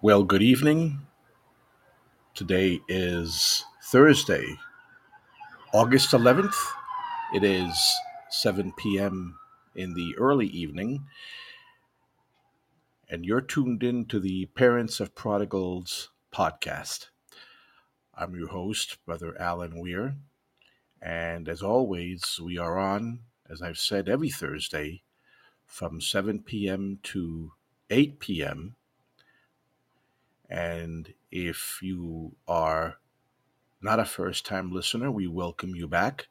Well, good evening. Today is Thursday, August 11th. It is 7 p.m. in the early evening, and you're tuned in to the Parents of Prodigals podcast. I'm your host, Brother Alan Weir, and as always, we are on, as I've said, every Thursday from 7 p.m. to 8 p.m and if you are not a first time listener, we welcome you back.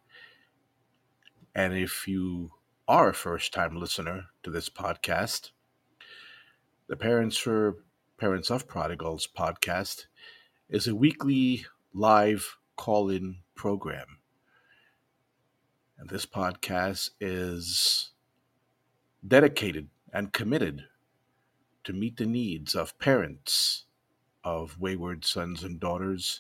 And if you are a first time listener to this podcast, the Parents for Parents of Prodigals podcast is a weekly live call in program. And this podcast is dedicated and committed to meet the needs of parents of wayward sons and daughters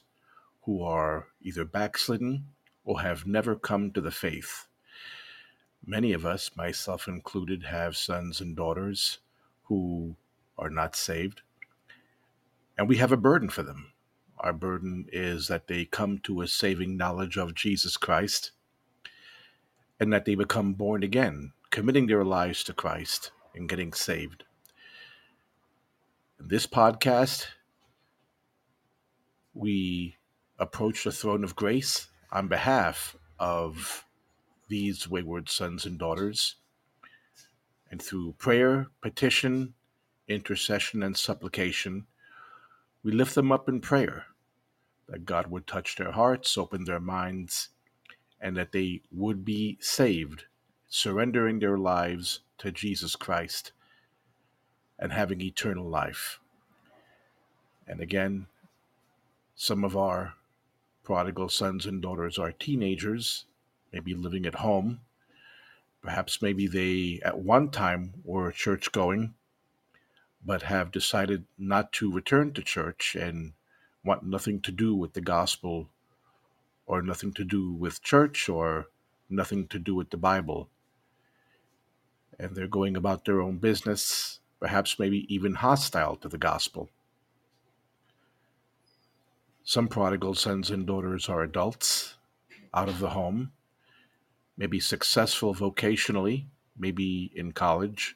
who are either backslidden or have never come to the faith. Many of us, myself included, have sons and daughters who are not saved, and we have a burden for them. Our burden is that they come to a saving knowledge of Jesus Christ and that they become born again, committing their lives to Christ and getting saved. This podcast we approach the throne of grace on behalf of these wayward sons and daughters. And through prayer, petition, intercession, and supplication, we lift them up in prayer that God would touch their hearts, open their minds, and that they would be saved, surrendering their lives to Jesus Christ and having eternal life. And again, some of our prodigal sons and daughters are teenagers, maybe living at home. Perhaps maybe they at one time were church going, but have decided not to return to church and want nothing to do with the gospel or nothing to do with church or nothing to do with the Bible. And they're going about their own business, perhaps maybe even hostile to the gospel. Some prodigal sons and daughters are adults out of the home, maybe successful vocationally, maybe in college.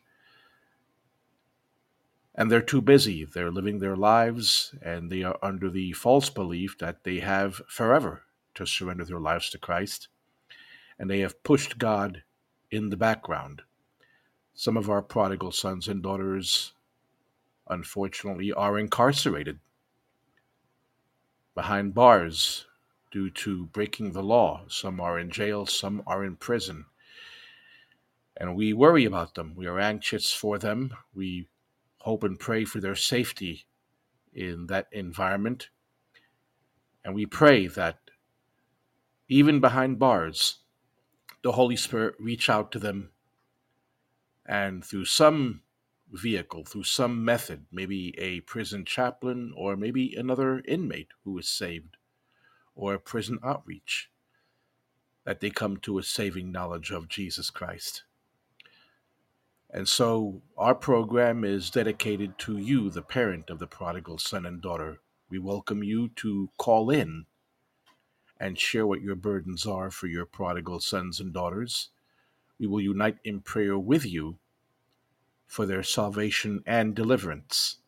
And they're too busy. They're living their lives and they are under the false belief that they have forever to surrender their lives to Christ. And they have pushed God in the background. Some of our prodigal sons and daughters, unfortunately, are incarcerated behind bars due to breaking the law. Some are in jail, some are in prison. And we worry about them. We are anxious for them. We hope and pray for their safety in that environment. And we pray that even behind bars, the Holy Spirit reach out to them and through some vehicle through some method, maybe a prison chaplain or maybe another inmate who is saved, or a prison outreach, that they come to a saving knowledge of Jesus Christ. And so our program is dedicated to you, the parent of the prodigal son and daughter. We welcome you to call in and share what your burdens are for your prodigal sons and daughters. We will unite in prayer with you for their salvation and deliverance.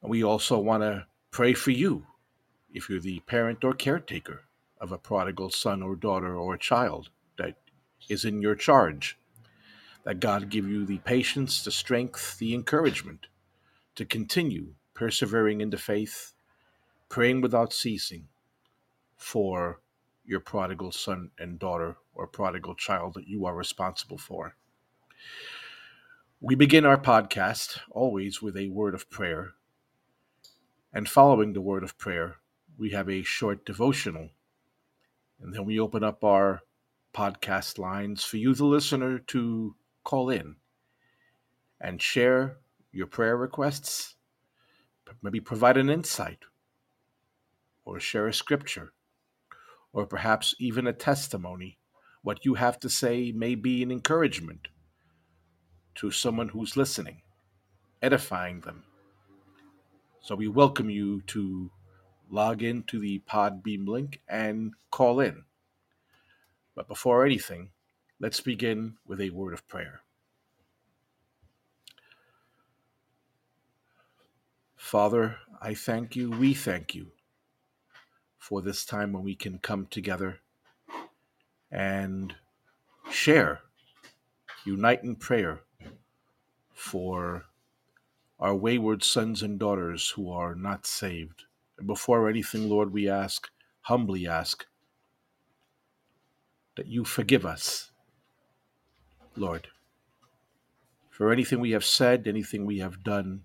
We also want to pray for you if you're the parent or caretaker of a prodigal son or daughter or child that is in your charge. That God give you the patience, the strength, the encouragement to continue persevering in the faith, praying without ceasing for your prodigal son and daughter or prodigal child that you are responsible for. We begin our podcast always with a word of prayer. And following the word of prayer, we have a short devotional. And then we open up our podcast lines for you, the listener, to call in and share your prayer requests, maybe provide an insight, or share a scripture, or perhaps even a testimony. What you have to say may be an encouragement to someone who's listening. edifying them. So we welcome you to log in to the Podbean link and call in. But before anything, let's begin with a word of prayer. Father, I thank you, we thank you for this time when we can come together and share, unite in prayer for our wayward sons and daughters who are not saved. And before anything, Lord, we ask, humbly ask, that you forgive us, Lord, for anything we have said, anything we have done,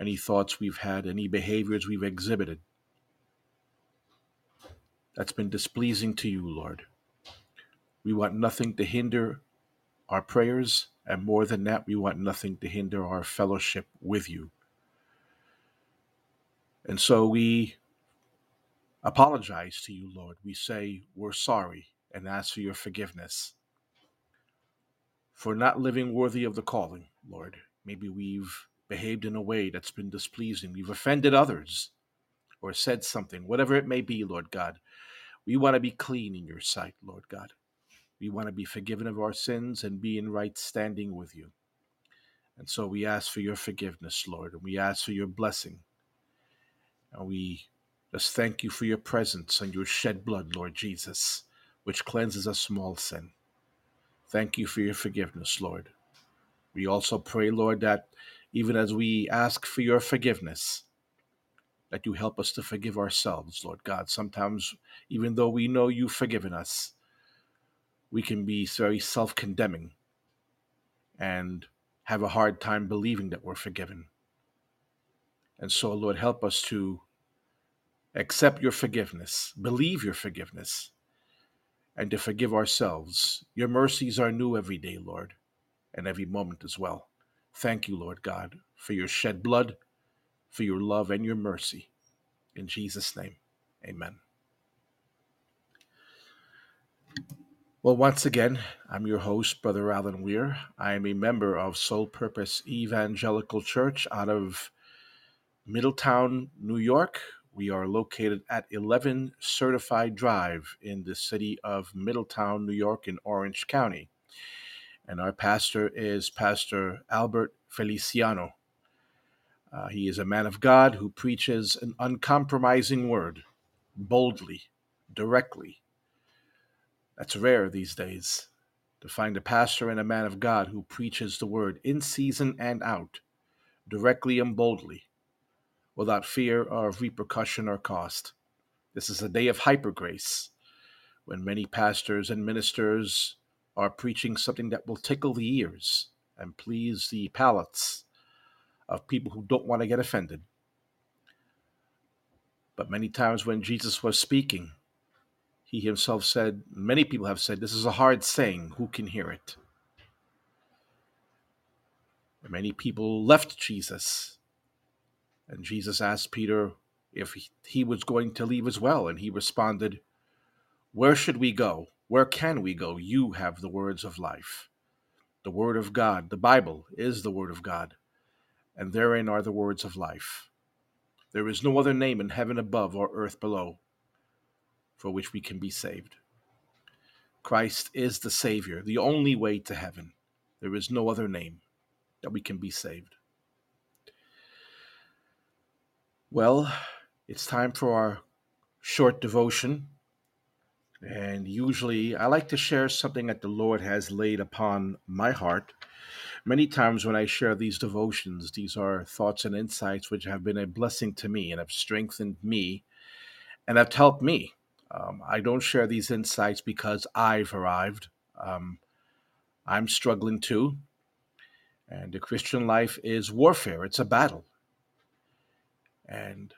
any thoughts we've had, any behaviors we've exhibited that's been displeasing to you, Lord. We want nothing to hinder our prayers, and more than that, we want nothing to hinder our fellowship with you. And so we apologize to you, Lord. We say we're sorry and ask for your forgiveness for not living worthy of the calling, Lord. Maybe we've behaved in a way that's been displeasing. We've offended others or said something, whatever it may be, Lord God. We want to be clean in your sight, Lord God. We want to be forgiven of our sins and be in right standing with you. And so we ask for your forgiveness, Lord, and we ask for your blessing. And we just thank you for your presence and your shed blood, Lord Jesus, which cleanses us from all sin. Thank you for your forgiveness, Lord. We also pray, Lord, that even as we ask for your forgiveness, that you help us to forgive ourselves, Lord God. Sometimes, even though we know you've forgiven us, we can be very self condemning and have a hard time believing that we're forgiven. And so, Lord, help us to accept your forgiveness, believe your forgiveness, and to forgive ourselves. Your mercies are new every day, Lord, and every moment as well. Thank you, Lord God, for your shed blood, for your love and your mercy. In Jesus' name, amen. Well, once again, I'm your host, Brother Alan Weir. I am a member of Soul Purpose Evangelical Church out of Middletown, New York. We are located at 11 Certified Drive in the city of Middletown, New York, in Orange County. And our pastor is Pastor Albert Feliciano. Uh, he is a man of God who preaches an uncompromising word, boldly, directly, that's rare these days to find a pastor and a man of God who preaches the word in season and out, directly and boldly, without fear of repercussion or cost. This is a day of hyper grace when many pastors and ministers are preaching something that will tickle the ears and please the palates of people who don't want to get offended. But many times when Jesus was speaking, he himself said, many people have said, this is a hard saying. Who can hear it? And many people left Jesus. And Jesus asked Peter if he, he was going to leave as well. And he responded, Where should we go? Where can we go? You have the words of life. The Word of God, the Bible, is the Word of God, and therein are the words of life. There is no other name in heaven above or earth below for which we can be saved. Christ is the Savior, the only way to heaven. There is no other name that we can be saved. Well, it's time for our short devotion. And usually I like to share something that the Lord has laid upon my heart. Many times when I share these devotions, these are thoughts and insights which have been a blessing to me and have strengthened me and have helped me um, I don't share these insights because I've arrived. Um, I'm struggling too. And the Christian life is warfare, it's a battle. And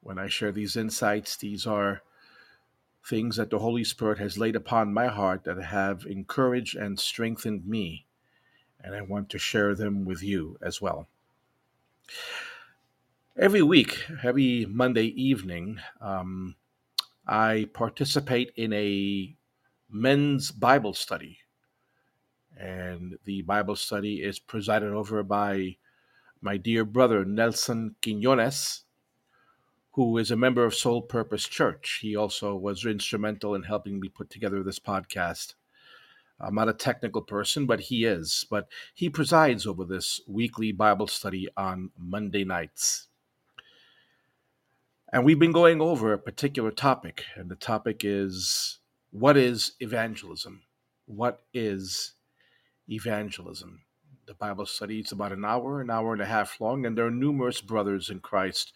when I share these insights, these are things that the Holy Spirit has laid upon my heart that have encouraged and strengthened me. And I want to share them with you as well. Every week, every Monday evening, um, I participate in a men's Bible study. And the Bible study is presided over by my dear brother Nelson Quinones, who is a member of Soul Purpose Church. He also was instrumental in helping me put together this podcast. I'm not a technical person, but he is. But he presides over this weekly Bible study on Monday nights. And we've been going over a particular topic, and the topic is what is evangelism? What is evangelism? The Bible study is about an hour, an hour and a half long, and there are numerous brothers in Christ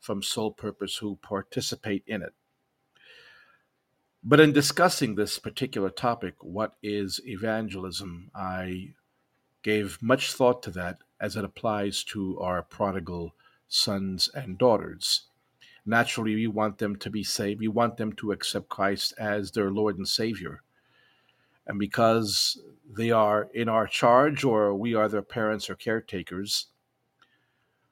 from Soul Purpose who participate in it. But in discussing this particular topic, what is evangelism, I gave much thought to that as it applies to our prodigal sons and daughters. Naturally, we want them to be saved. We want them to accept Christ as their Lord and Savior. And because they are in our charge or we are their parents or caretakers,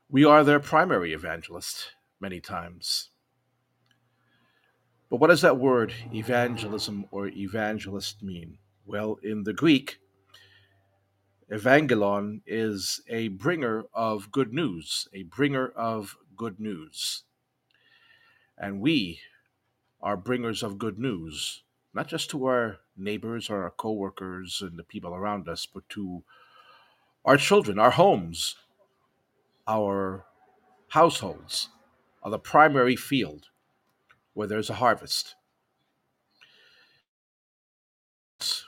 we are their primary evangelist many times. But what does that word evangelism or evangelist mean? Well, in the Greek, evangelon is a bringer of good news, a bringer of good news. And we are bringers of good news, not just to our neighbors or our coworkers and the people around us, but to our children, our homes, our households are the primary field where there's a harvest.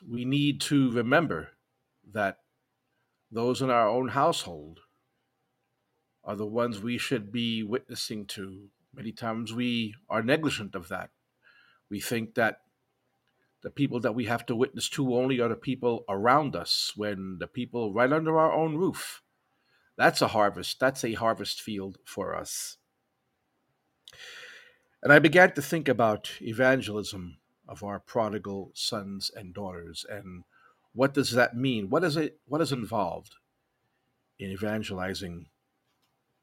We need to remember that those in our own household are the ones we should be witnessing to. Many times we are negligent of that. We think that the people that we have to witness to only are the people around us when the people right under our own roof. That's a harvest. That's a harvest field for us. And I began to think about evangelism of our prodigal sons and daughters and what does that mean? What is it what is involved in evangelizing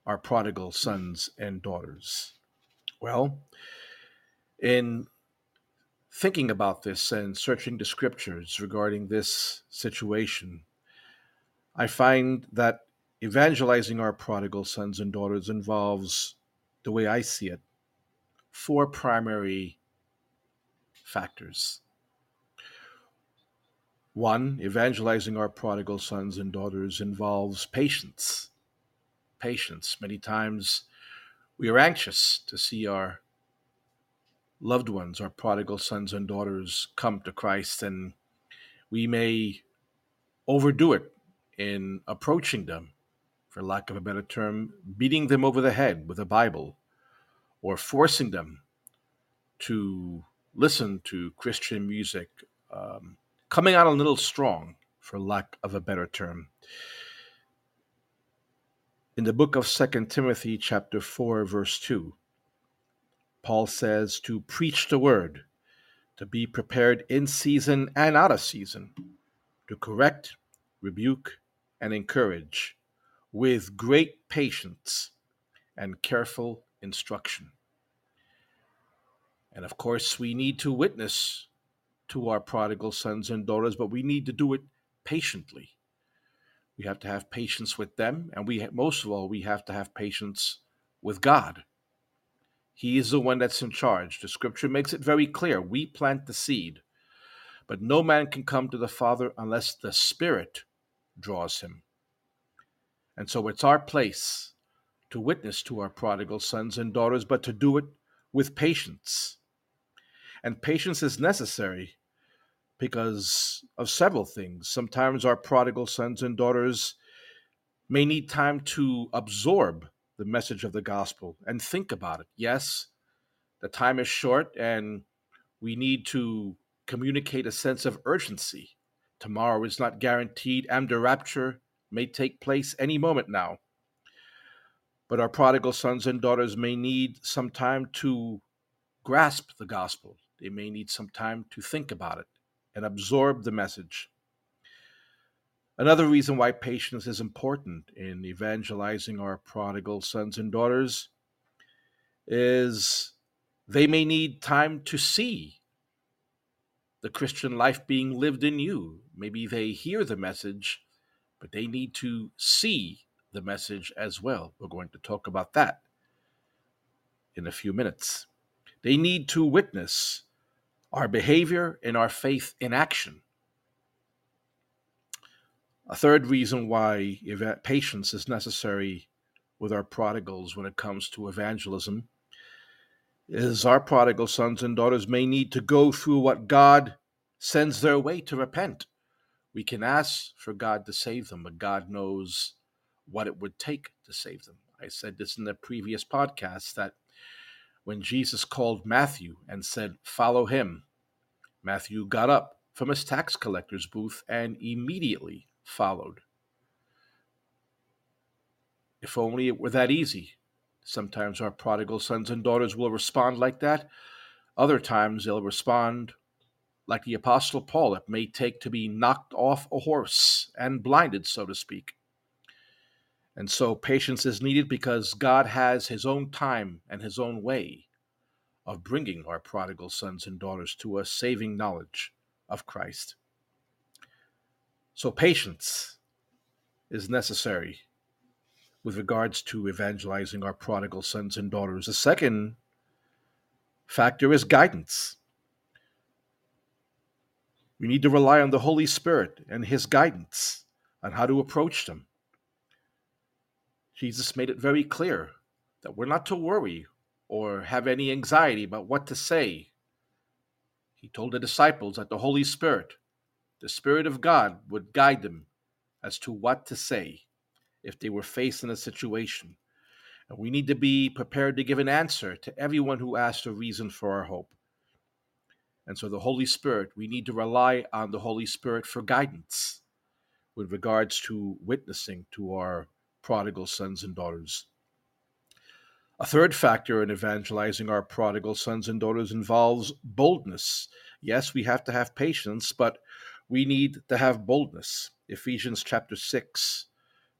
our prodigal sons and daughters? Well, in thinking about this and searching the scriptures regarding this situation, I find that evangelizing our prodigal sons and daughters involves, the way I see it, four primary factors. One, evangelizing our prodigal sons and daughters involves patience. Patience. Many times we are anxious to see our loved ones, our prodigal sons and daughters, come to Christ, and we may overdo it in approaching them, for lack of a better term, beating them over the head with a Bible or forcing them to listen to Christian music, um, coming out a little strong, for lack of a better term. In the book of Second Timothy, chapter 4, verse 2, Paul says to preach the word, to be prepared in season and out of season, to correct, rebuke, and encourage with great patience and careful instruction. And of course, we need to witness to our prodigal sons and daughters, but we need to do it patiently. We have to have patience with them, and we most of all we have to have patience with God. He is the one that's in charge. The scripture makes it very clear. We plant the seed, but no man can come to the Father unless the Spirit draws him. And so it's our place to witness to our prodigal sons and daughters, but to do it with patience. And patience is necessary because of several things. Sometimes our prodigal sons and daughters may need time to absorb the message of the gospel and think about it. Yes, the time is short and we need to communicate a sense of urgency. Tomorrow is not guaranteed, and the rapture may take place any moment now. But our prodigal sons and daughters may need some time to grasp the gospel. They may need some time to think about it and absorb the message. Another reason why patience is important in evangelizing our prodigal sons and daughters is they may need time to see the Christian life being lived in you. Maybe they hear the message, but they need to see the message as well. We're going to talk about that in a few minutes. They need to witness our behavior and our faith in action. A third reason why patience is necessary with our prodigals when it comes to evangelism is our prodigal sons and daughters may need to go through what God sends their way to repent. We can ask for God to save them, but God knows what it would take to save them. I said this in the previous podcast that when Jesus called Matthew and said, Follow him, Matthew got up from his tax collector's booth and immediately followed. If only it were that easy. Sometimes our prodigal sons and daughters will respond like that. Other times they'll respond like the Apostle Paul. It may take to be knocked off a horse and blinded, so to speak. And so patience is needed because God has His own time and His own way of bringing our prodigal sons and daughters to a saving knowledge of Christ. So patience is necessary with regards to evangelizing our prodigal sons and daughters. The second factor is guidance. We need to rely on the Holy Spirit and His guidance on how to approach them. Jesus made it very clear that we're not to worry or have any anxiety about what to say. He told the disciples that the Holy Spirit, the Spirit of God, would guide them as to what to say if they were faced in a situation. And we need to be prepared to give an answer to everyone who asks a reason for our hope. And so, the Holy Spirit, we need to rely on the Holy Spirit for guidance with regards to witnessing to our prodigal sons and daughters. A third factor in evangelizing our prodigal sons and daughters involves boldness. Yes, we have to have patience, but we need to have boldness. Ephesians chapter 6,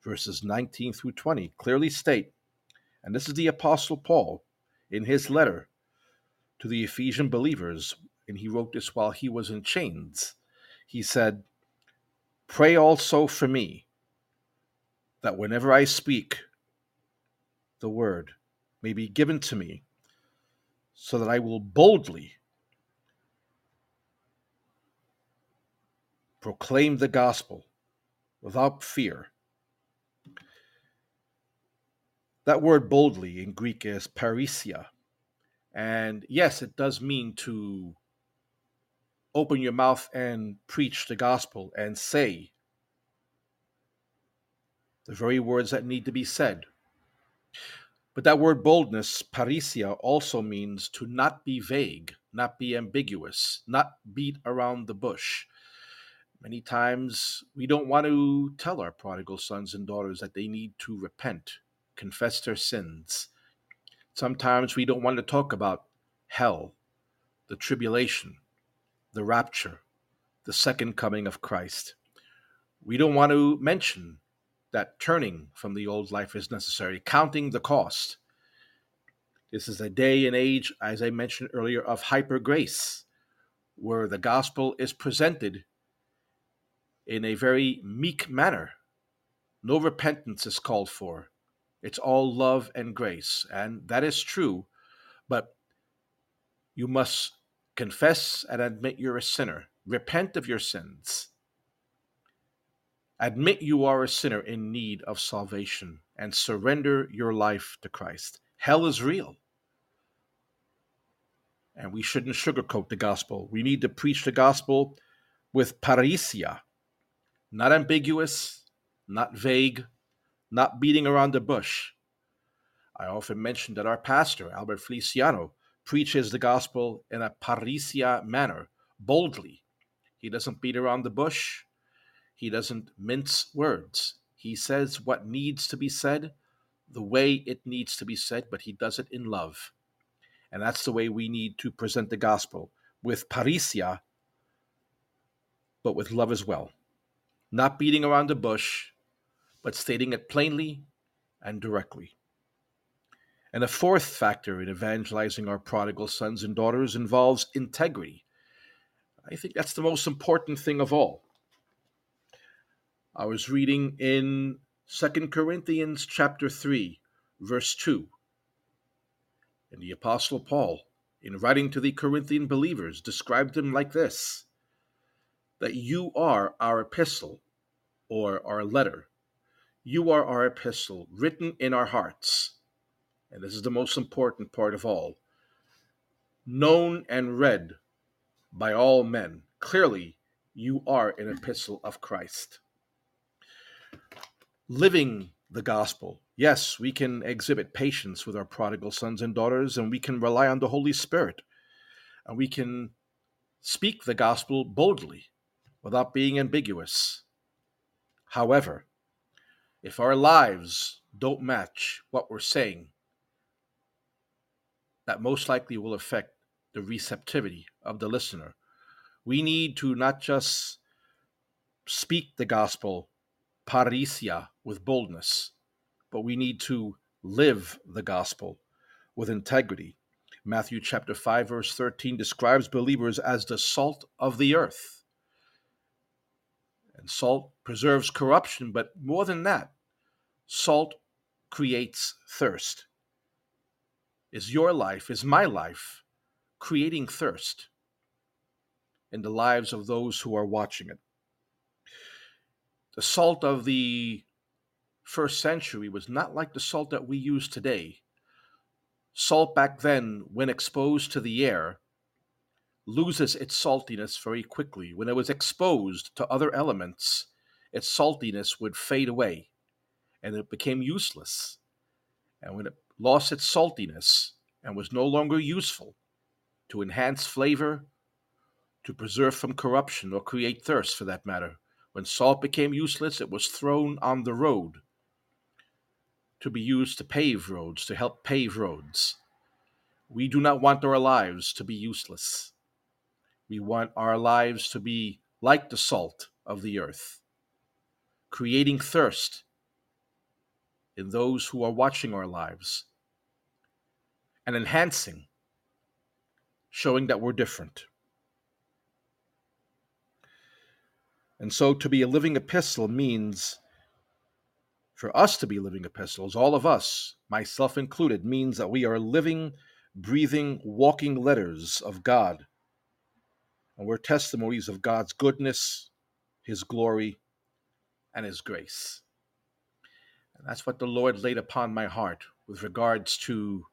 verses 19 through 20 clearly state, and this is the Apostle Paul in his letter to the Ephesian believers, and he wrote this while he was in chains. He said, Pray also for me, that whenever I speak the word may be given to me, so that I will boldly proclaim the gospel without fear That word boldly in Greek is parrhesia. And yes, it does mean to open your mouth and preach the gospel and say the very words that need to be said. But that word boldness, parrhesia, also means to not be vague, not be ambiguous, not beat around the bush. Many times we don't want to tell our prodigal sons and daughters that they need to repent confess their sins. Sometimes we don't want to talk about hell, the tribulation, the rapture, the second coming of Christ. We don't want to mention that turning from the old life is necessary, counting the cost. This is a day and age, as I mentioned earlier, of hyper grace, where the gospel is presented in a very meek manner. No repentance is called for. It's all love and grace. And that is true. But you must confess and admit you're a sinner. Repent of your sins. Admit you are a sinner in need of salvation and surrender your life to Christ. Hell is real. And we shouldn't sugarcoat the gospel. We need to preach the gospel with parrhesia, not ambiguous, not vague, not beating around the bush. I often mention that our pastor, Albert Feliciano, preaches the gospel in a parrhesia manner, boldly. He doesn't beat around the bush, he doesn't mince words. He says what needs to be said the way it needs to be said, but he does it in love. And that's the way we need to present the gospel with parrhesia, but with love as well. Not beating around the bush, but stating it plainly and directly. And a fourth factor in evangelizing our prodigal sons and daughters involves integrity. I think that's the most important thing of all. I was reading in 2 Corinthians chapter 3, verse 2. And the Apostle Paul, in writing to the Corinthian believers, described them like this that you are our epistle or our letter. You are our epistle written in our hearts. And this is the most important part of all known and read by all men. Clearly, you are an epistle of Christ. Living the gospel. Yes, we can exhibit patience with our prodigal sons and daughters, and we can rely on the Holy Spirit, and we can speak the gospel boldly without being ambiguous. However, if our lives don't match what we're saying, that most likely will affect the receptivity of the listener. We need to not just speak the gospel, parrhesia, with boldness, but we need to live the gospel with integrity. Matthew chapter 5 verse 13 describes believers as the salt of the earth. And salt preserves corruption, but more than that, salt creates thirst. Is your life, is my life creating thirst in the lives of those who are watching it? The salt of the first century was not like the salt that we use today. Salt back then, when exposed to the air, loses its saltiness very quickly. When it was exposed to other elements, its saltiness would fade away and it became useless. And when it lost its saltiness and was no longer useful to enhance flavor, to preserve from corruption, or create thirst for that matter, when salt became useless, it was thrown on the road to be used to pave roads, to help pave roads. We do not want our lives to be useless. We want our lives to be like the salt of the earth, creating thirst in those who are watching our lives and enhancing, showing that we're different. And so to be a living epistle means for us to be living epistles, all of us, myself included, means that we are living, breathing, walking letters of God. And we're testimonies of God's goodness, His glory, and His grace. And that's what the Lord laid upon my heart with regards to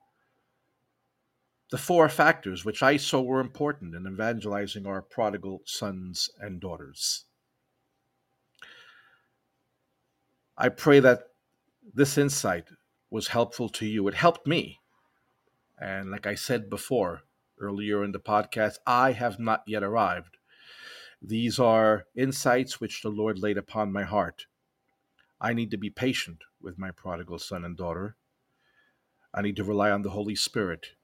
the four factors which I saw were important in evangelizing our prodigal sons and daughters. I pray that this insight was helpful to you. It helped me. And like I said before, earlier in the podcast, I have not yet arrived. These are insights which the Lord laid upon my heart. I need to be patient with my prodigal son and daughter. I need to rely on the Holy Spirit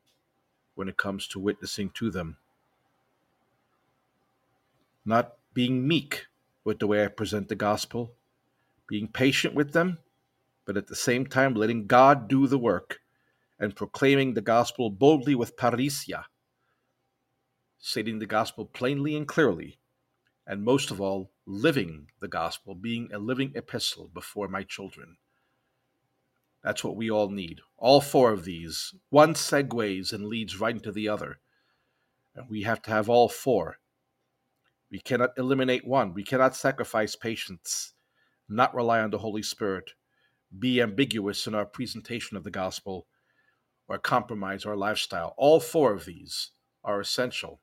when it comes to witnessing to them. Not being meek with the way I present the gospel, being patient with them, but at the same time letting God do the work and proclaiming the gospel boldly with parrhesia, stating the gospel plainly and clearly, and most of all, living the gospel, being a living epistle before my children. That's what we all need. All four of these. One segues and leads right into the other. And we have to have all four. We cannot eliminate one. We cannot sacrifice patience not rely on the Holy Spirit, be ambiguous in our presentation of the gospel, or compromise our lifestyle. All four of these are essential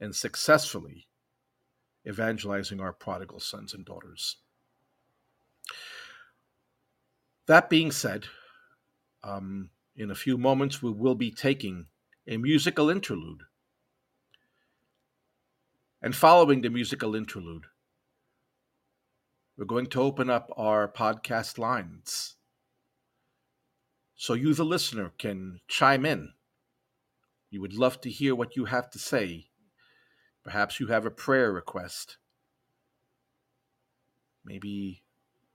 in successfully evangelizing our prodigal sons and daughters. That being said, um, in a few moments we will be taking a musical interlude. And following the musical interlude, we're going to open up our podcast lines so you, the listener, can chime in. You would love to hear what you have to say. Perhaps you have a prayer request. Maybe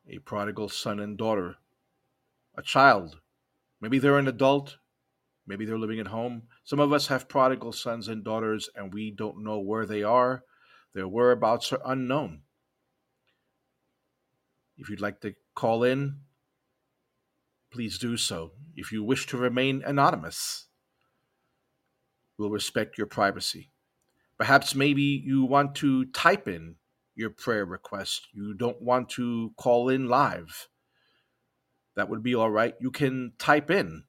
a prodigal son and daughter, a child. Maybe they're an adult. Maybe they're living at home. Some of us have prodigal sons and daughters, and we don't know where they are. Their whereabouts are unknown. If you'd like to call in, please do so. If you wish to remain anonymous, we'll respect your privacy. Perhaps maybe you want to type in your prayer request. You don't want to call in live. That would be all right. You can type in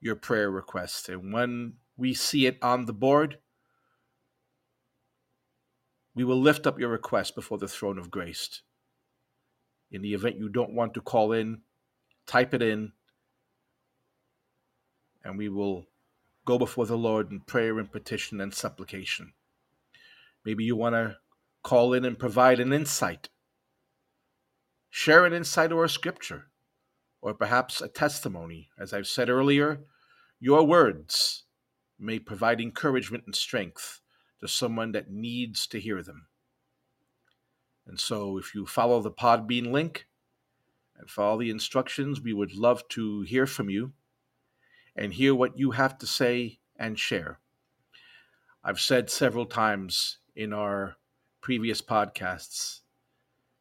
your prayer request. And when we see it on the board, we will lift up your request before the throne of grace. In the event you don't want to call in, type it in, and we will go before the Lord in prayer and petition and supplication. Maybe you want to call in and provide an insight, share an insight or a scripture, or perhaps a testimony. As I've said earlier, your words may provide encouragement and strength to someone that needs to hear them. And so, if you follow the Podbean link and follow the instructions, we would love to hear from you and hear what you have to say and share. I've said several times in our previous podcasts,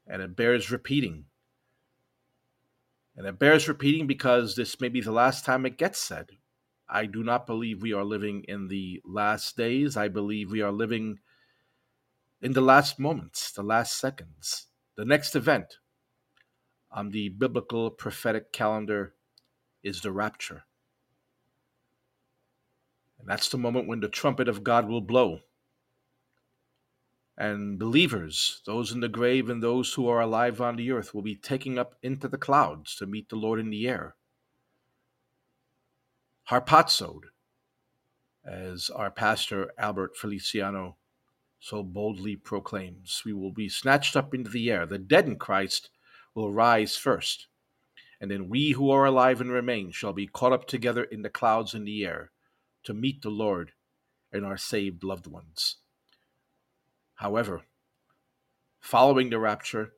and it bears repeating. And it bears repeating because this may be the last time it gets said. I do not believe we are living in the last days. I believe we are living in the last moments, the last seconds. The next event on the biblical prophetic calendar is the rapture. And that's the moment when the trumpet of God will blow. And believers, those in the grave and those who are alive on the earth, will be taken up into the clouds to meet the Lord in the air harpazoed, as our pastor Albert Feliciano so boldly proclaims. We will be snatched up into the air. The dead in Christ will rise first, and then we who are alive and remain shall be caught up together in the clouds in the air to meet the Lord and our saved loved ones. However, following the rapture,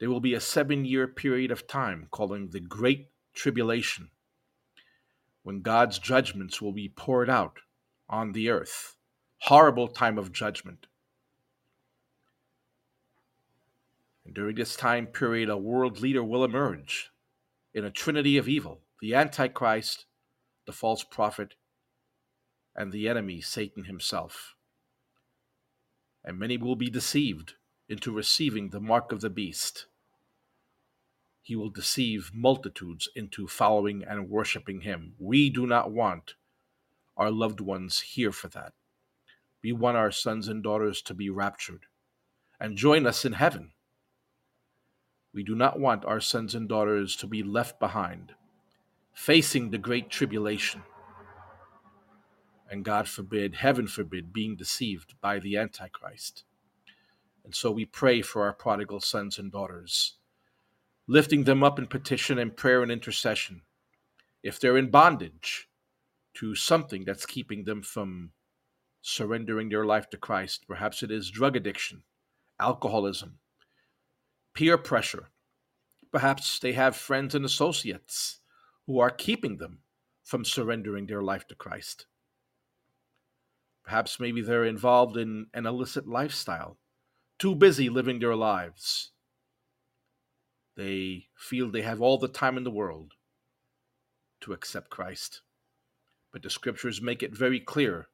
there will be a seven year period of time called the Great Tribulation when God's judgments will be poured out on the earth. Horrible time of judgment. And during this time period, a world leader will emerge in a trinity of evil the Antichrist, the false prophet, and the enemy, Satan himself. And many will be deceived into receiving the mark of the beast he will deceive multitudes into following and worshiping him. We do not want our loved ones here for that. We want our sons and daughters to be raptured and join us in heaven. We do not want our sons and daughters to be left behind, facing the great tribulation. And God forbid, heaven forbid, being deceived by the Antichrist. And so we pray for our prodigal sons and daughters lifting them up in petition and prayer and intercession. If they're in bondage to something that's keeping them from surrendering their life to Christ, perhaps it is drug addiction, alcoholism, peer pressure. Perhaps they have friends and associates who are keeping them from surrendering their life to Christ. Perhaps maybe they're involved in an illicit lifestyle, too busy living their lives they feel they have all the time in the world to accept Christ. But the scriptures make it very clear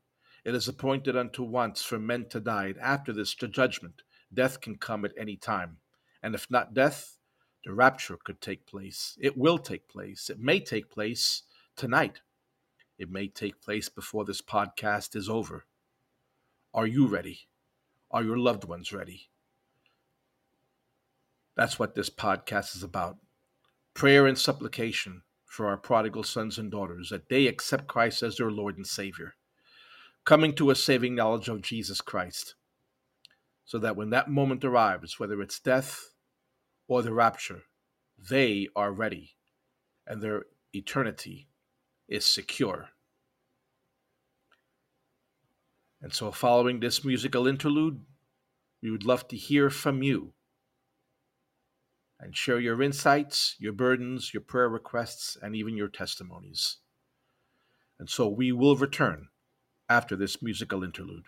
it is appointed unto once for men to die, and after this, to judgment. Death can come at any time. And if not death, the rapture could take place. It will take place. It may take place tonight. It may take place before this podcast is over. Are you ready? Are your loved ones ready? That's what this podcast is about prayer and supplication for our prodigal sons and daughters that they accept Christ as their Lord and Savior, coming to a saving knowledge of Jesus Christ, so that when that moment arrives, whether it's death or the rapture, they are ready and their eternity is secure. And so, following this musical interlude, we would love to hear from you and share your insights, your burdens, your prayer requests, and even your testimonies. And so we will return after this musical interlude.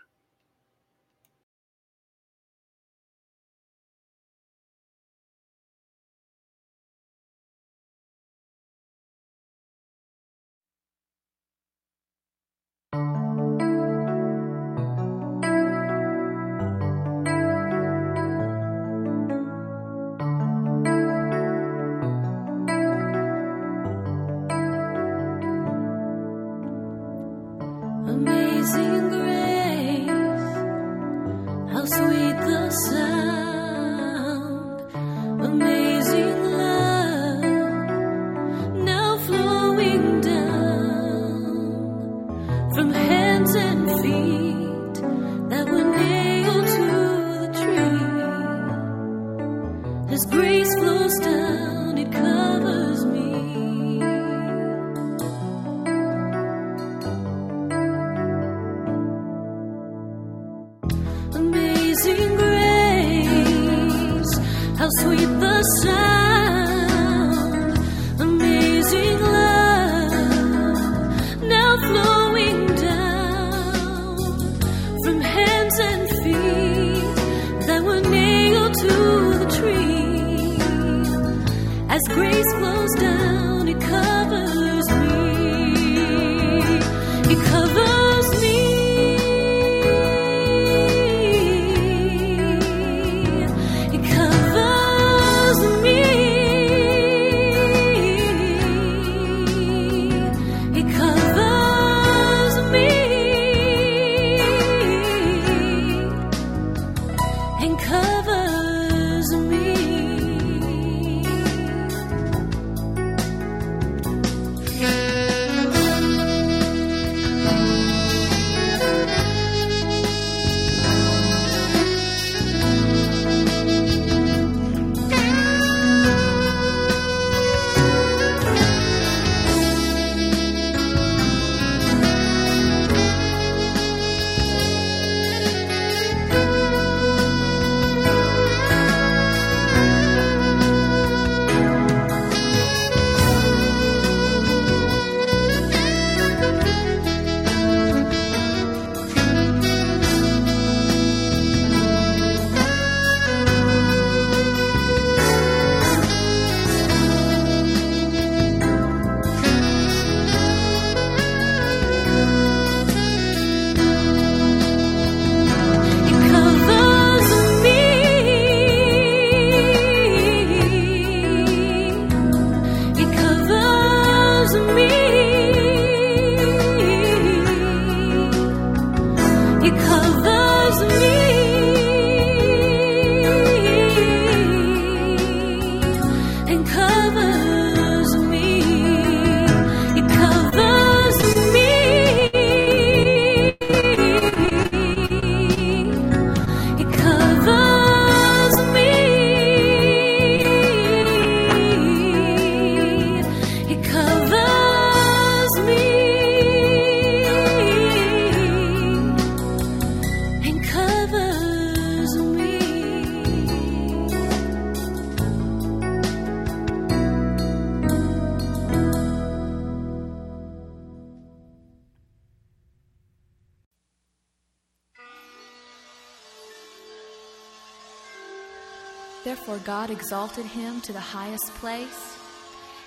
God exalted him to the highest place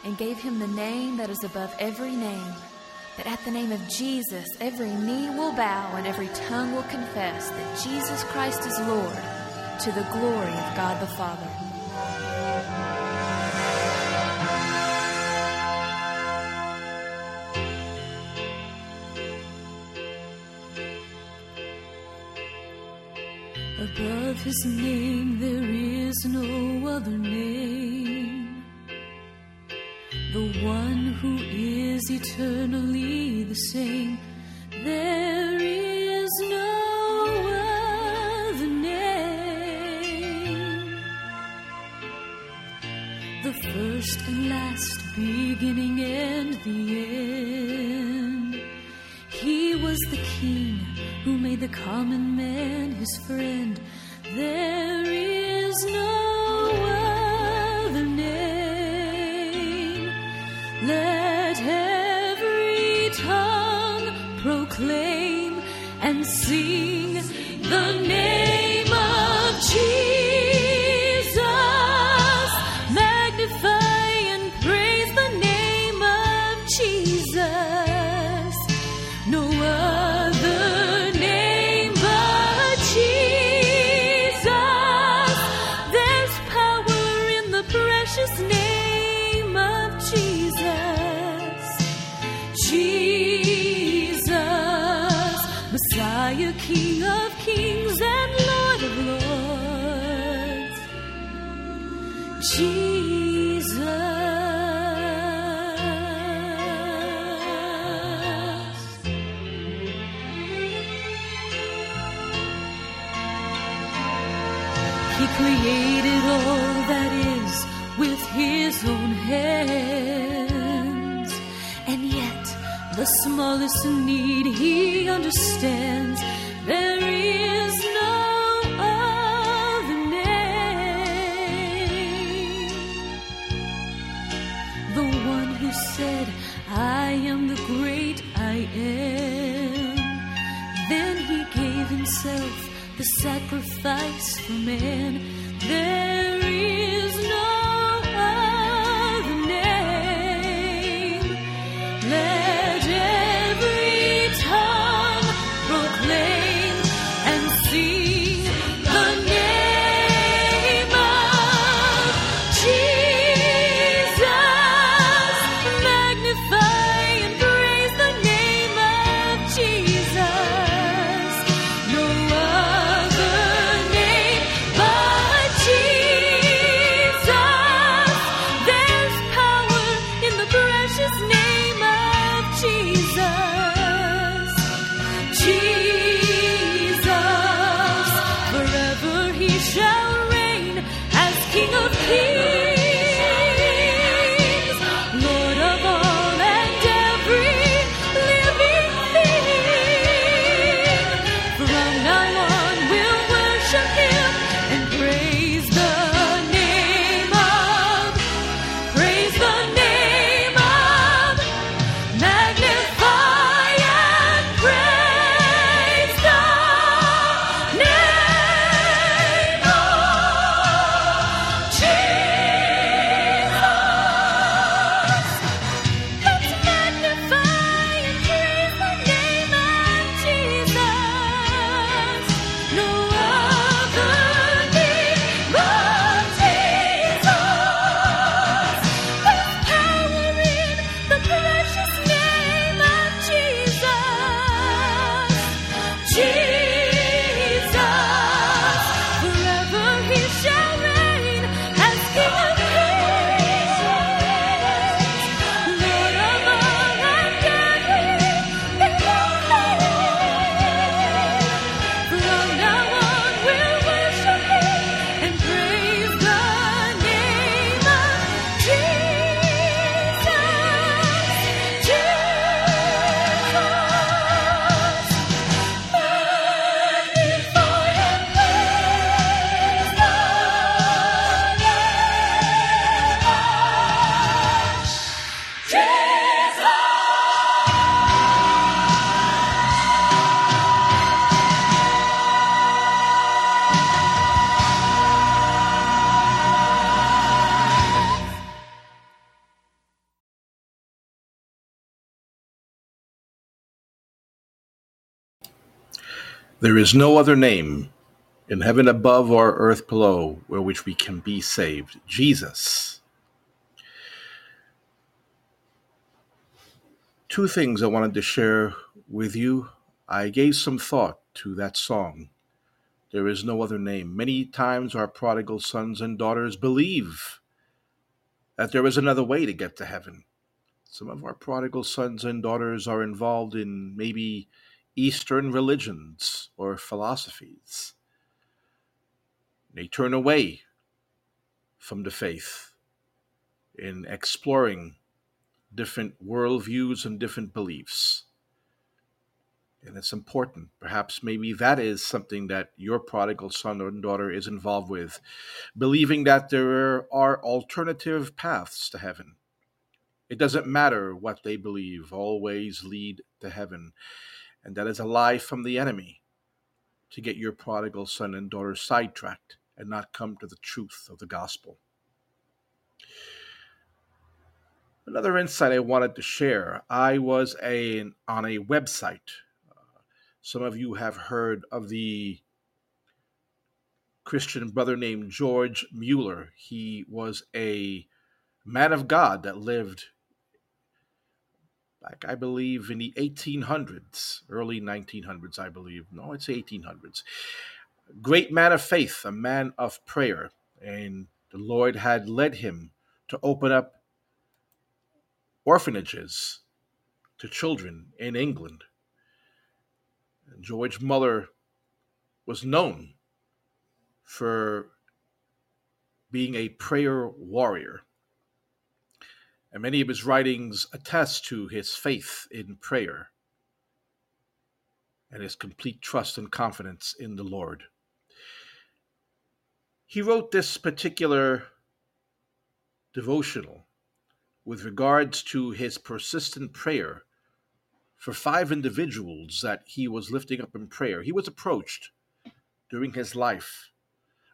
and gave him the name that is above every name, that at the name of Jesus every knee will bow and every tongue will confess that Jesus Christ is Lord to the glory of God the Father. Above his name there is no other name. The one who is eternally the same. And sing the smallest need he understands. There is no other name in heaven above or earth below where which we can be saved. Jesus. Two things I wanted to share with you. I gave some thought to that song. There is no other name. Many times our prodigal sons and daughters believe that there is another way to get to heaven. Some of our prodigal sons and daughters are involved in maybe Eastern religions or philosophies. They turn away from the faith in exploring different worldviews and different beliefs. And it's important. Perhaps maybe that is something that your prodigal son or daughter is involved with, believing that there are alternative paths to heaven. It doesn't matter what they believe, always lead to heaven. And that is a lie from the enemy to get your prodigal son and daughter sidetracked and not come to the truth of the gospel. Another insight I wanted to share I was a, on a website. Uh, some of you have heard of the Christian brother named George Mueller. He was a man of God that lived back, I believe, in the 1800s, early 1900s, I believe. No, it's 1800s. Great man of faith, a man of prayer. And the Lord had led him to open up orphanages to children in England. And George Muller was known for being a prayer warrior. And many of his writings attest to his faith in prayer and his complete trust and confidence in the Lord. He wrote this particular devotional with regards to his persistent prayer for five individuals that he was lifting up in prayer. He was approached during his life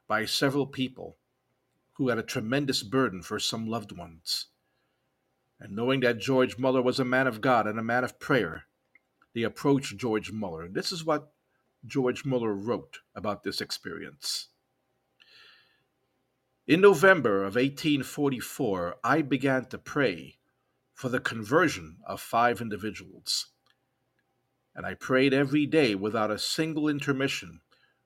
by several people who had a tremendous burden for some loved ones. And knowing that George Muller was a man of God and a man of prayer, they approached George Muller. And This is what George Muller wrote about this experience. In November of 1844, I began to pray for the conversion of five individuals. And I prayed every day without a single intermission,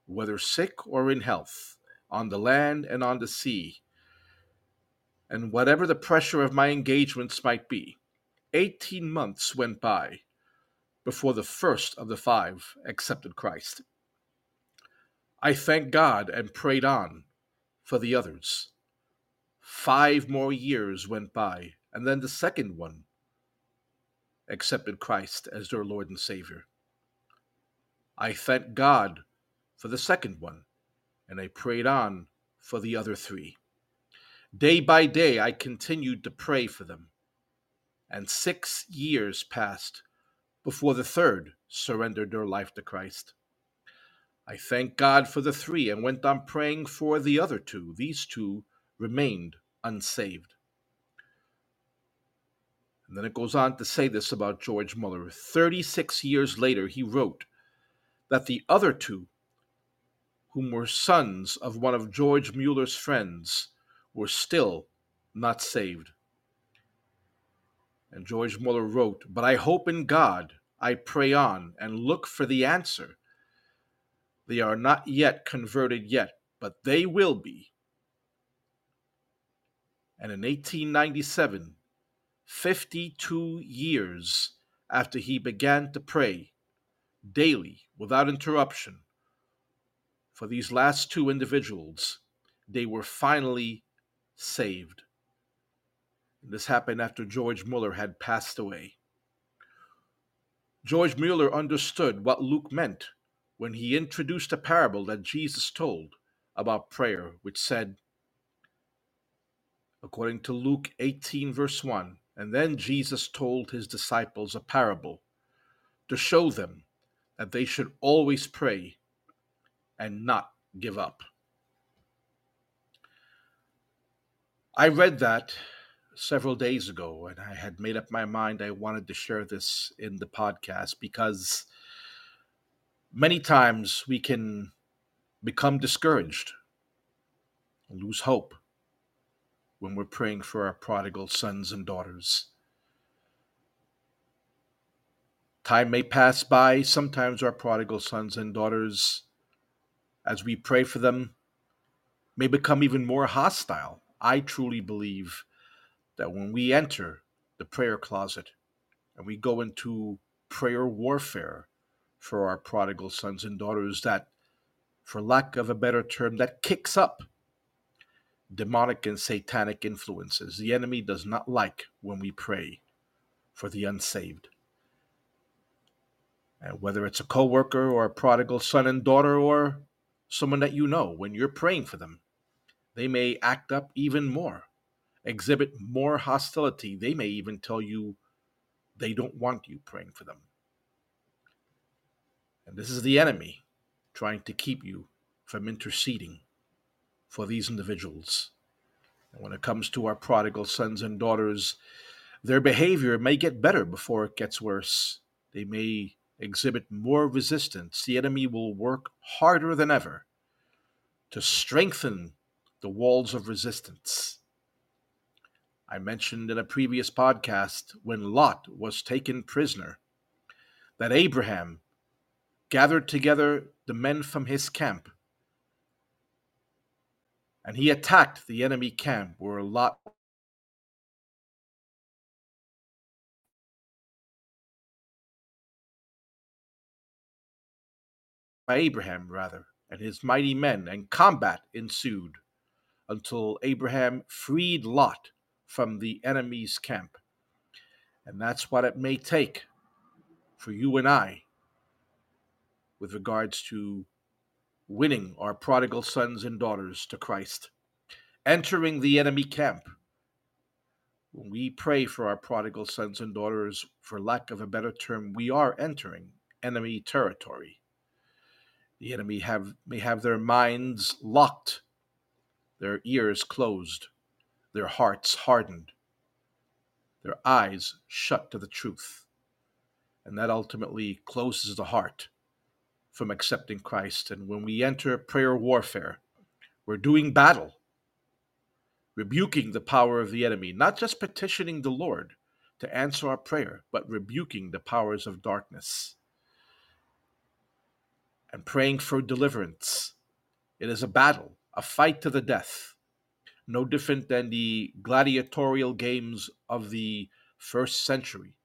whether sick or in health on the land and on the sea. And whatever the pressure of my engagements might be, 18 months went by before the first of the five accepted Christ. I thanked God and prayed on for the others. Five more years went by, and then the second one accepted Christ as their Lord and Savior. I thanked God for the second one and I prayed on for the other three. Day by day, I continued to pray for them. And six years passed before the third surrendered their life to Christ. I thanked God for the three and went on praying for the other two. These two remained unsaved. And then it goes on to say this about George Muller. 36 years later, he wrote that the other two whom were sons of one of George Muller's friends, were still not saved. And George Muller wrote, But I hope in God, I pray on, and look for the answer. They are not yet converted yet, but they will be. And in 1897, 52 years after he began to pray daily without interruption, for these last two individuals, they were finally saved. This happened after George Mueller had passed away. George Mueller understood what Luke meant when he introduced a parable that Jesus told about prayer, which said, according to Luke 18, verse 1, and then Jesus told his disciples a parable to show them that they should always pray and not give up. I read that several days ago and I had made up my mind I wanted to share this in the podcast because many times we can become discouraged and lose hope when we're praying for our prodigal sons and daughters. Time may pass by, sometimes our prodigal sons and daughters as we pray for them may become even more hostile. I truly believe that when we enter the prayer closet and we go into prayer warfare for our prodigal sons and daughters, that, for lack of a better term, that kicks up demonic and satanic influences. The enemy does not like when we pray for the unsaved. And whether it's a coworker or a prodigal son and daughter or someone that you know, when you're praying for them, they may act up even more, exhibit more hostility. They may even tell you they don't want you praying for them. And this is the enemy trying to keep you from interceding for these individuals. And when it comes to our prodigal sons and daughters, their behavior may get better before it gets worse. They may exhibit more resistance, the enemy will work harder than ever to strengthen the walls of resistance. I mentioned in a previous podcast when Lot was taken prisoner that Abraham gathered together the men from his camp and he attacked the enemy camp where Lot by Abraham rather and his mighty men and combat ensued until Abraham freed Lot from the enemy's camp and that's what it may take for you and I with regards to winning our prodigal sons and daughters to Christ, entering the enemy camp. When we pray for our prodigal sons and daughters, for lack of a better term, we are entering enemy territory. The enemy have, may have their minds locked, their ears closed, their hearts hardened, their eyes shut to the truth. And that ultimately closes the heart from accepting Christ. And when we enter prayer warfare, we're doing battle, rebuking the power of the enemy, not just petitioning the Lord to answer our prayer, but rebuking the powers of darkness and praying for deliverance. It is a battle, a fight to the death, no different than the gladiatorial games of the first century.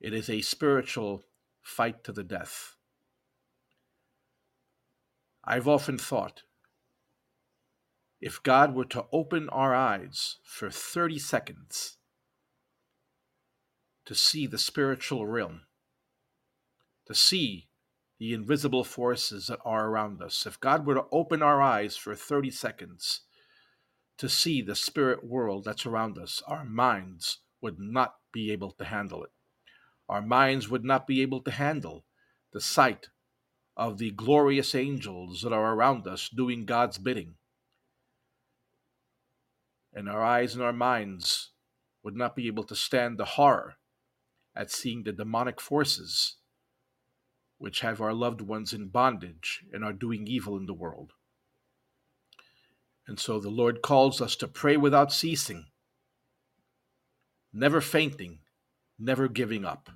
It is a spiritual fight to the death. I've often thought if God were to open our eyes for 30 seconds to see the spiritual realm, to see the invisible forces that are around us, if God were to open our eyes for 30 seconds to see the spirit world that's around us, our minds would not be able to handle it our minds would not be able to handle the sight of the glorious angels that are around us doing God's bidding. And our eyes and our minds would not be able to stand the horror at seeing the demonic forces which have our loved ones in bondage and are doing evil in the world. And so the Lord calls us to pray without ceasing, never fainting, never giving up,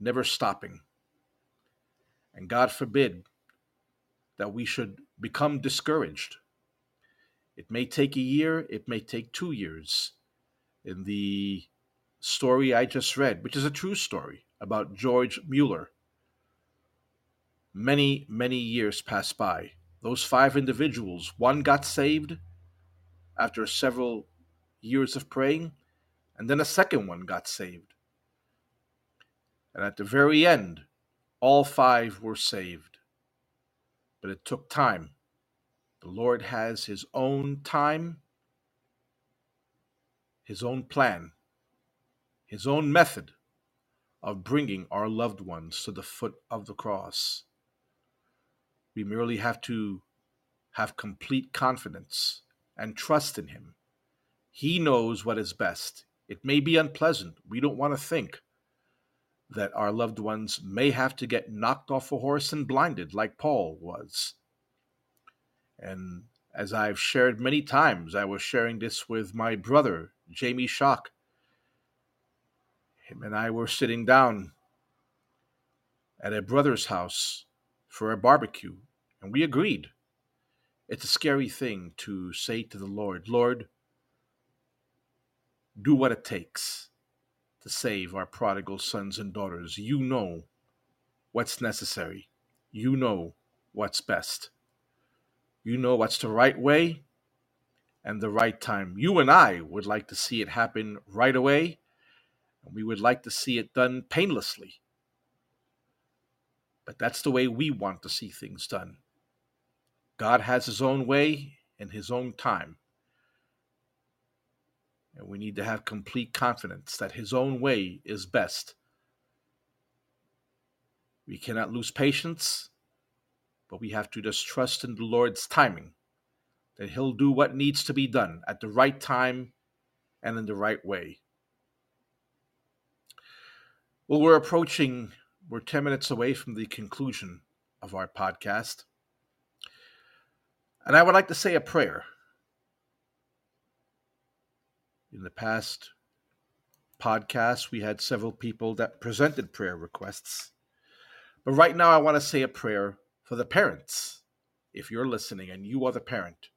never stopping. And God forbid that we should become discouraged. It may take a year, it may take two years. In the story I just read, which is a true story about George Mueller, many, many years passed by. Those five individuals, one got saved after several years of praying, and then a second one got saved. And at the very end, all five were saved. But it took time. The Lord has His own time, His own plan, His own method of bringing our loved ones to the foot of the cross. We merely have to have complete confidence and trust in Him. He knows what is best. It may be unpleasant. We don't want to think that our loved ones may have to get knocked off a horse and blinded, like Paul was. And as I've shared many times, I was sharing this with my brother, Jamie Shock. Him and I were sitting down at a brother's house for a barbecue, and we agreed. It's a scary thing to say to the Lord, Lord, do what it takes to save our prodigal sons and daughters. You know what's necessary. You know what's best. You know what's the right way and the right time. You and I would like to see it happen right away, and we would like to see it done painlessly. But that's the way we want to see things done. God has His own way and His own time. And we need to have complete confidence that His own way is best. We cannot lose patience, but we have to just trust in the Lord's timing, that He'll do what needs to be done at the right time and in the right way. Well, we're approaching, we're 10 minutes away from the conclusion of our podcast. And I would like to say a prayer in the past podcasts, we had several people that presented prayer requests. But right now, I want to say a prayer for the parents if you're listening and you are the parent,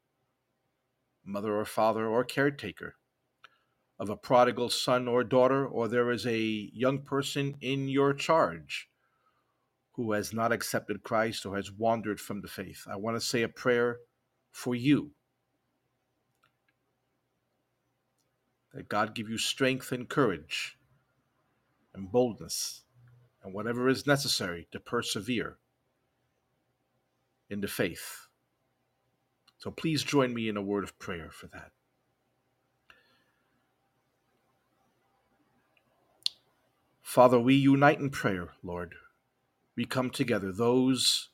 mother or father or caretaker of a prodigal son or daughter, or there is a young person in your charge who has not accepted Christ or has wandered from the faith, I want to say a prayer for you. That God give you strength and courage and boldness and whatever is necessary to persevere in the faith. So please join me in a word of prayer for that. Father, we unite in prayer, Lord. We come together, those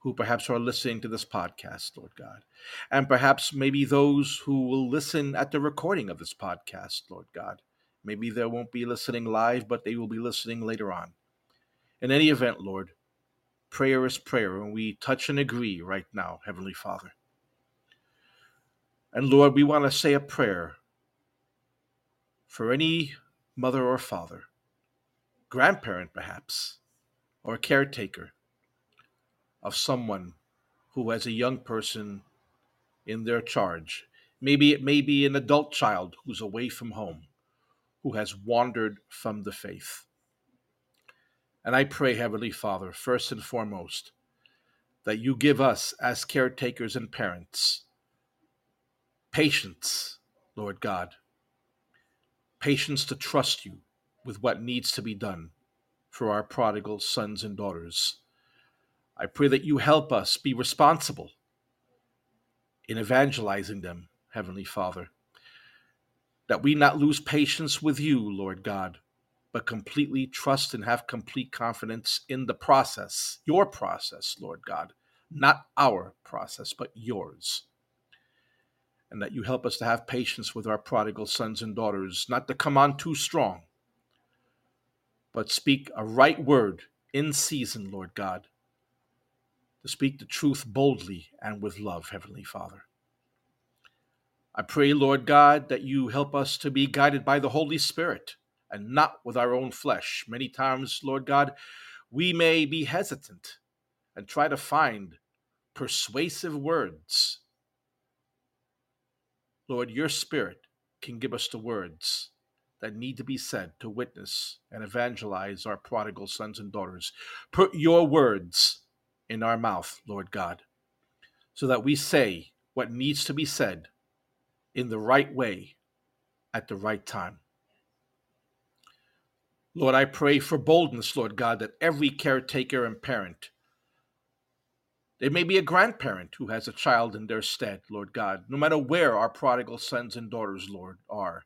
who perhaps are listening to this podcast, Lord God, and perhaps maybe those who will listen at the recording of this podcast, Lord God. Maybe they won't be listening live, but they will be listening later on. In any event, Lord, prayer is prayer, and we touch and agree right now, Heavenly Father. And Lord, we want to say a prayer for any mother or father, grandparent perhaps, or caretaker of someone who has a young person in their charge. Maybe it may be an adult child who's away from home, who has wandered from the faith. And I pray, Heavenly Father, first and foremost, that you give us as caretakers and parents patience, Lord God, patience to trust you with what needs to be done for our prodigal sons and daughters. I pray that you help us be responsible in evangelizing them, Heavenly Father. That we not lose patience with you, Lord God, but completely trust and have complete confidence in the process, your process, Lord God, not our process, but yours. And that you help us to have patience with our prodigal sons and daughters, not to come on too strong, but speak a right word in season, Lord God, to speak the truth boldly and with love, Heavenly Father. I pray, Lord God, that you help us to be guided by the Holy Spirit and not with our own flesh. Many times, Lord God, we may be hesitant and try to find persuasive words. Lord, your Spirit can give us the words that need to be said to witness and evangelize our prodigal sons and daughters. Put your words in our mouth, Lord God, so that we say what needs to be said in the right way at the right time. Lord, I pray for boldness, Lord God, that every caretaker and parent, there may be a grandparent who has a child in their stead, Lord God, no matter where our prodigal sons and daughters, Lord, are,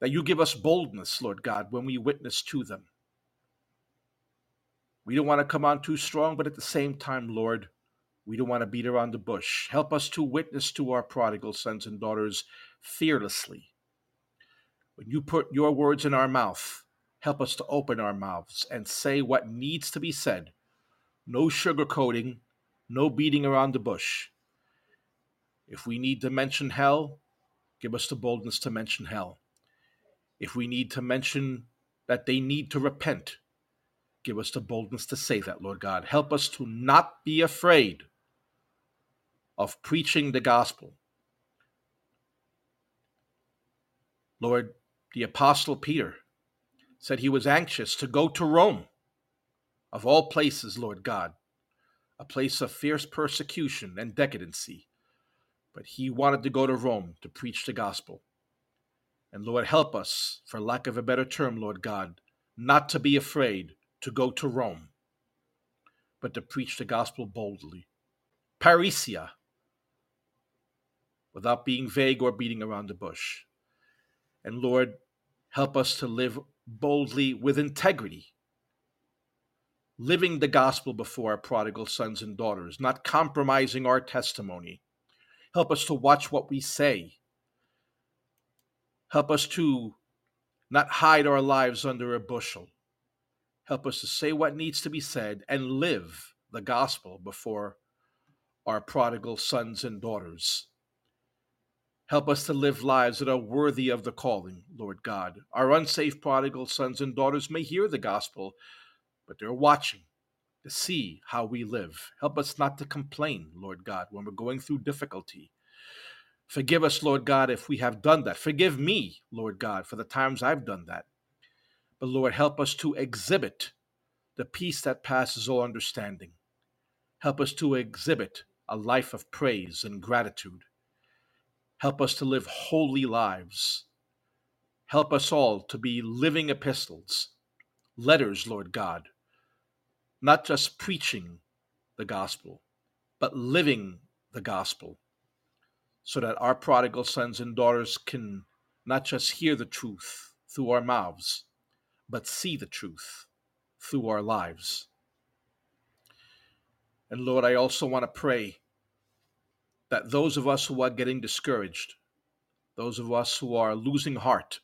that you give us boldness, Lord God, when we witness to them. We don't want to come on too strong, but at the same time, Lord, we don't want to beat around the bush. Help us to witness to our prodigal sons and daughters fearlessly. When you put your words in our mouth, Help us to open our mouths and say what needs to be said. No sugarcoating, no beating around the bush. If we need to mention hell, give us the boldness to mention hell. If we need to mention that they need to repent, give us the boldness to say that, Lord God. Help us to not be afraid of preaching the gospel. Lord, the Apostle Peter said he was anxious to go to Rome, of all places, Lord God, a place of fierce persecution and decadency. But he wanted to go to Rome to preach the gospel. And Lord, help us, for lack of a better term, Lord God, not to be afraid to go to Rome, but to preach the gospel boldly. Parrhesia, without being vague or beating around the bush. And Lord, help us to live boldly with integrity, living the gospel before our prodigal sons and daughters, not compromising our testimony. Help us to watch what we say. Help us to not hide our lives under a bushel. Help us to say what needs to be said and live the gospel before our prodigal sons and daughters. Help us to live lives that are worthy of the calling, Lord God. Our unsafe prodigal sons and daughters may hear the gospel, but they're watching to see how we live. Help us not to complain, Lord God, when we're going through difficulty. Forgive us, Lord God, if we have done that. Forgive me, Lord God, for the times I've done that. But Lord, help us to exhibit the peace that passes all understanding. Help us to exhibit a life of praise and gratitude. Help us to live holy lives. Help us all to be living epistles, letters, Lord God, not just preaching the gospel, but living the gospel, so that our prodigal sons and daughters can not just hear the truth through our mouths, but see the truth through our lives. And Lord, I also want to pray that those of us who are getting discouraged, those of us who are losing heart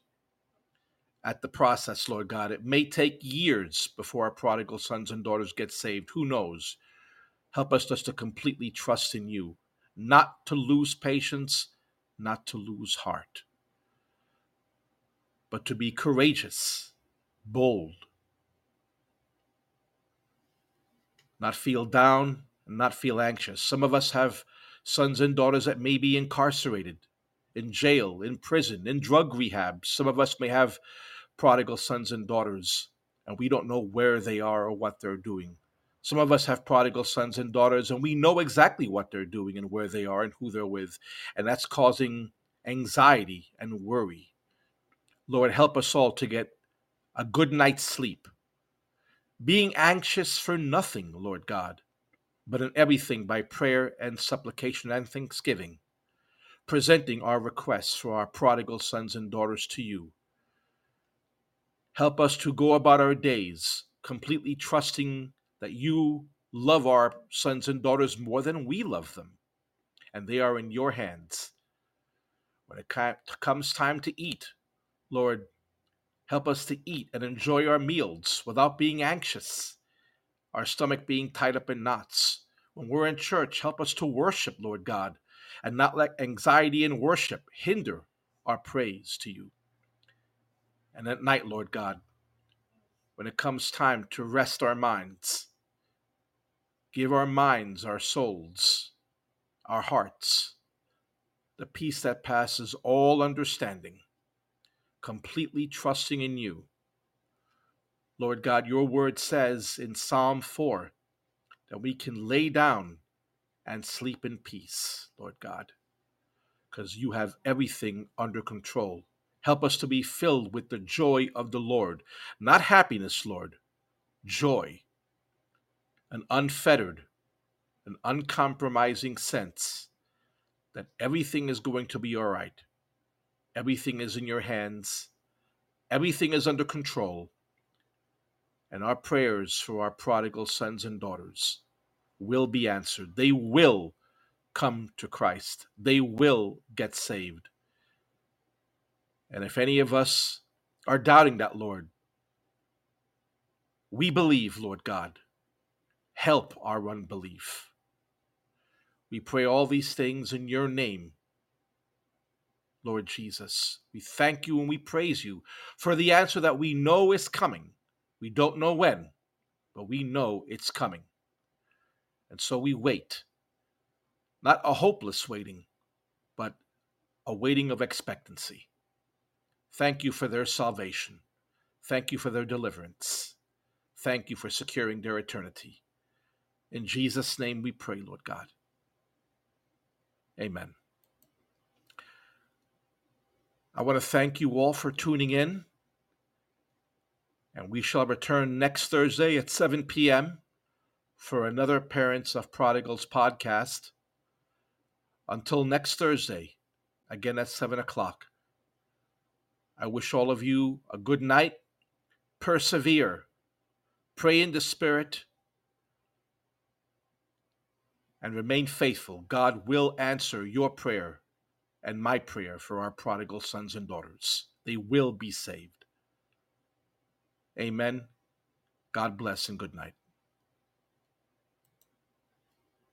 at the process, Lord God, it may take years before our prodigal sons and daughters get saved. Who knows? Help us just to completely trust in you, not to lose patience, not to lose heart, but to be courageous, bold, not feel down, and not feel anxious. Some of us have sons and daughters that may be incarcerated, in jail, in prison, in drug rehab. Some of us may have prodigal sons and daughters, and we don't know where they are or what they're doing. Some of us have prodigal sons and daughters, and we know exactly what they're doing and where they are and who they're with, and that's causing anxiety and worry. Lord, help us all to get a good night's sleep being anxious for nothing, Lord God, but in everything by prayer and supplication and thanksgiving, presenting our requests for our prodigal sons and daughters to you. Help us to go about our days completely trusting that you love our sons and daughters more than we love them, and they are in your hands. When it comes time to eat, Lord, Help us to eat and enjoy our meals without being anxious, our stomach being tied up in knots. When we're in church, help us to worship, Lord God, and not let anxiety and worship hinder our praise to you. And at night, Lord God, when it comes time to rest our minds, give our minds, our souls, our hearts, the peace that passes all understanding completely trusting in you. Lord God, your word says in Psalm 4 that we can lay down and sleep in peace, Lord God, because you have everything under control. Help us to be filled with the joy of the Lord, not happiness, Lord, joy, an unfettered, an uncompromising sense that everything is going to be all right Everything is in your hands. Everything is under control. And our prayers for our prodigal sons and daughters will be answered. They will come to Christ. They will get saved. And if any of us are doubting that, Lord, we believe, Lord God. Help our unbelief. We pray all these things in your name Lord Jesus. We thank you and we praise you for the answer that we know is coming. We don't know when, but we know it's coming. And so we wait. Not a hopeless waiting, but a waiting of expectancy. Thank you for their salvation. Thank you for their deliverance. Thank you for securing their eternity. In Jesus' name we pray, Lord God. Amen. I want to thank you all for tuning in. And we shall return next Thursday at 7 p.m. for another Parents of Prodigals podcast. Until next Thursday, again at 7 o'clock, I wish all of you a good night. Persevere, pray in the Spirit, and remain faithful. God will answer your prayer and my prayer for our prodigal sons and daughters. They will be saved. Amen. God bless and good night.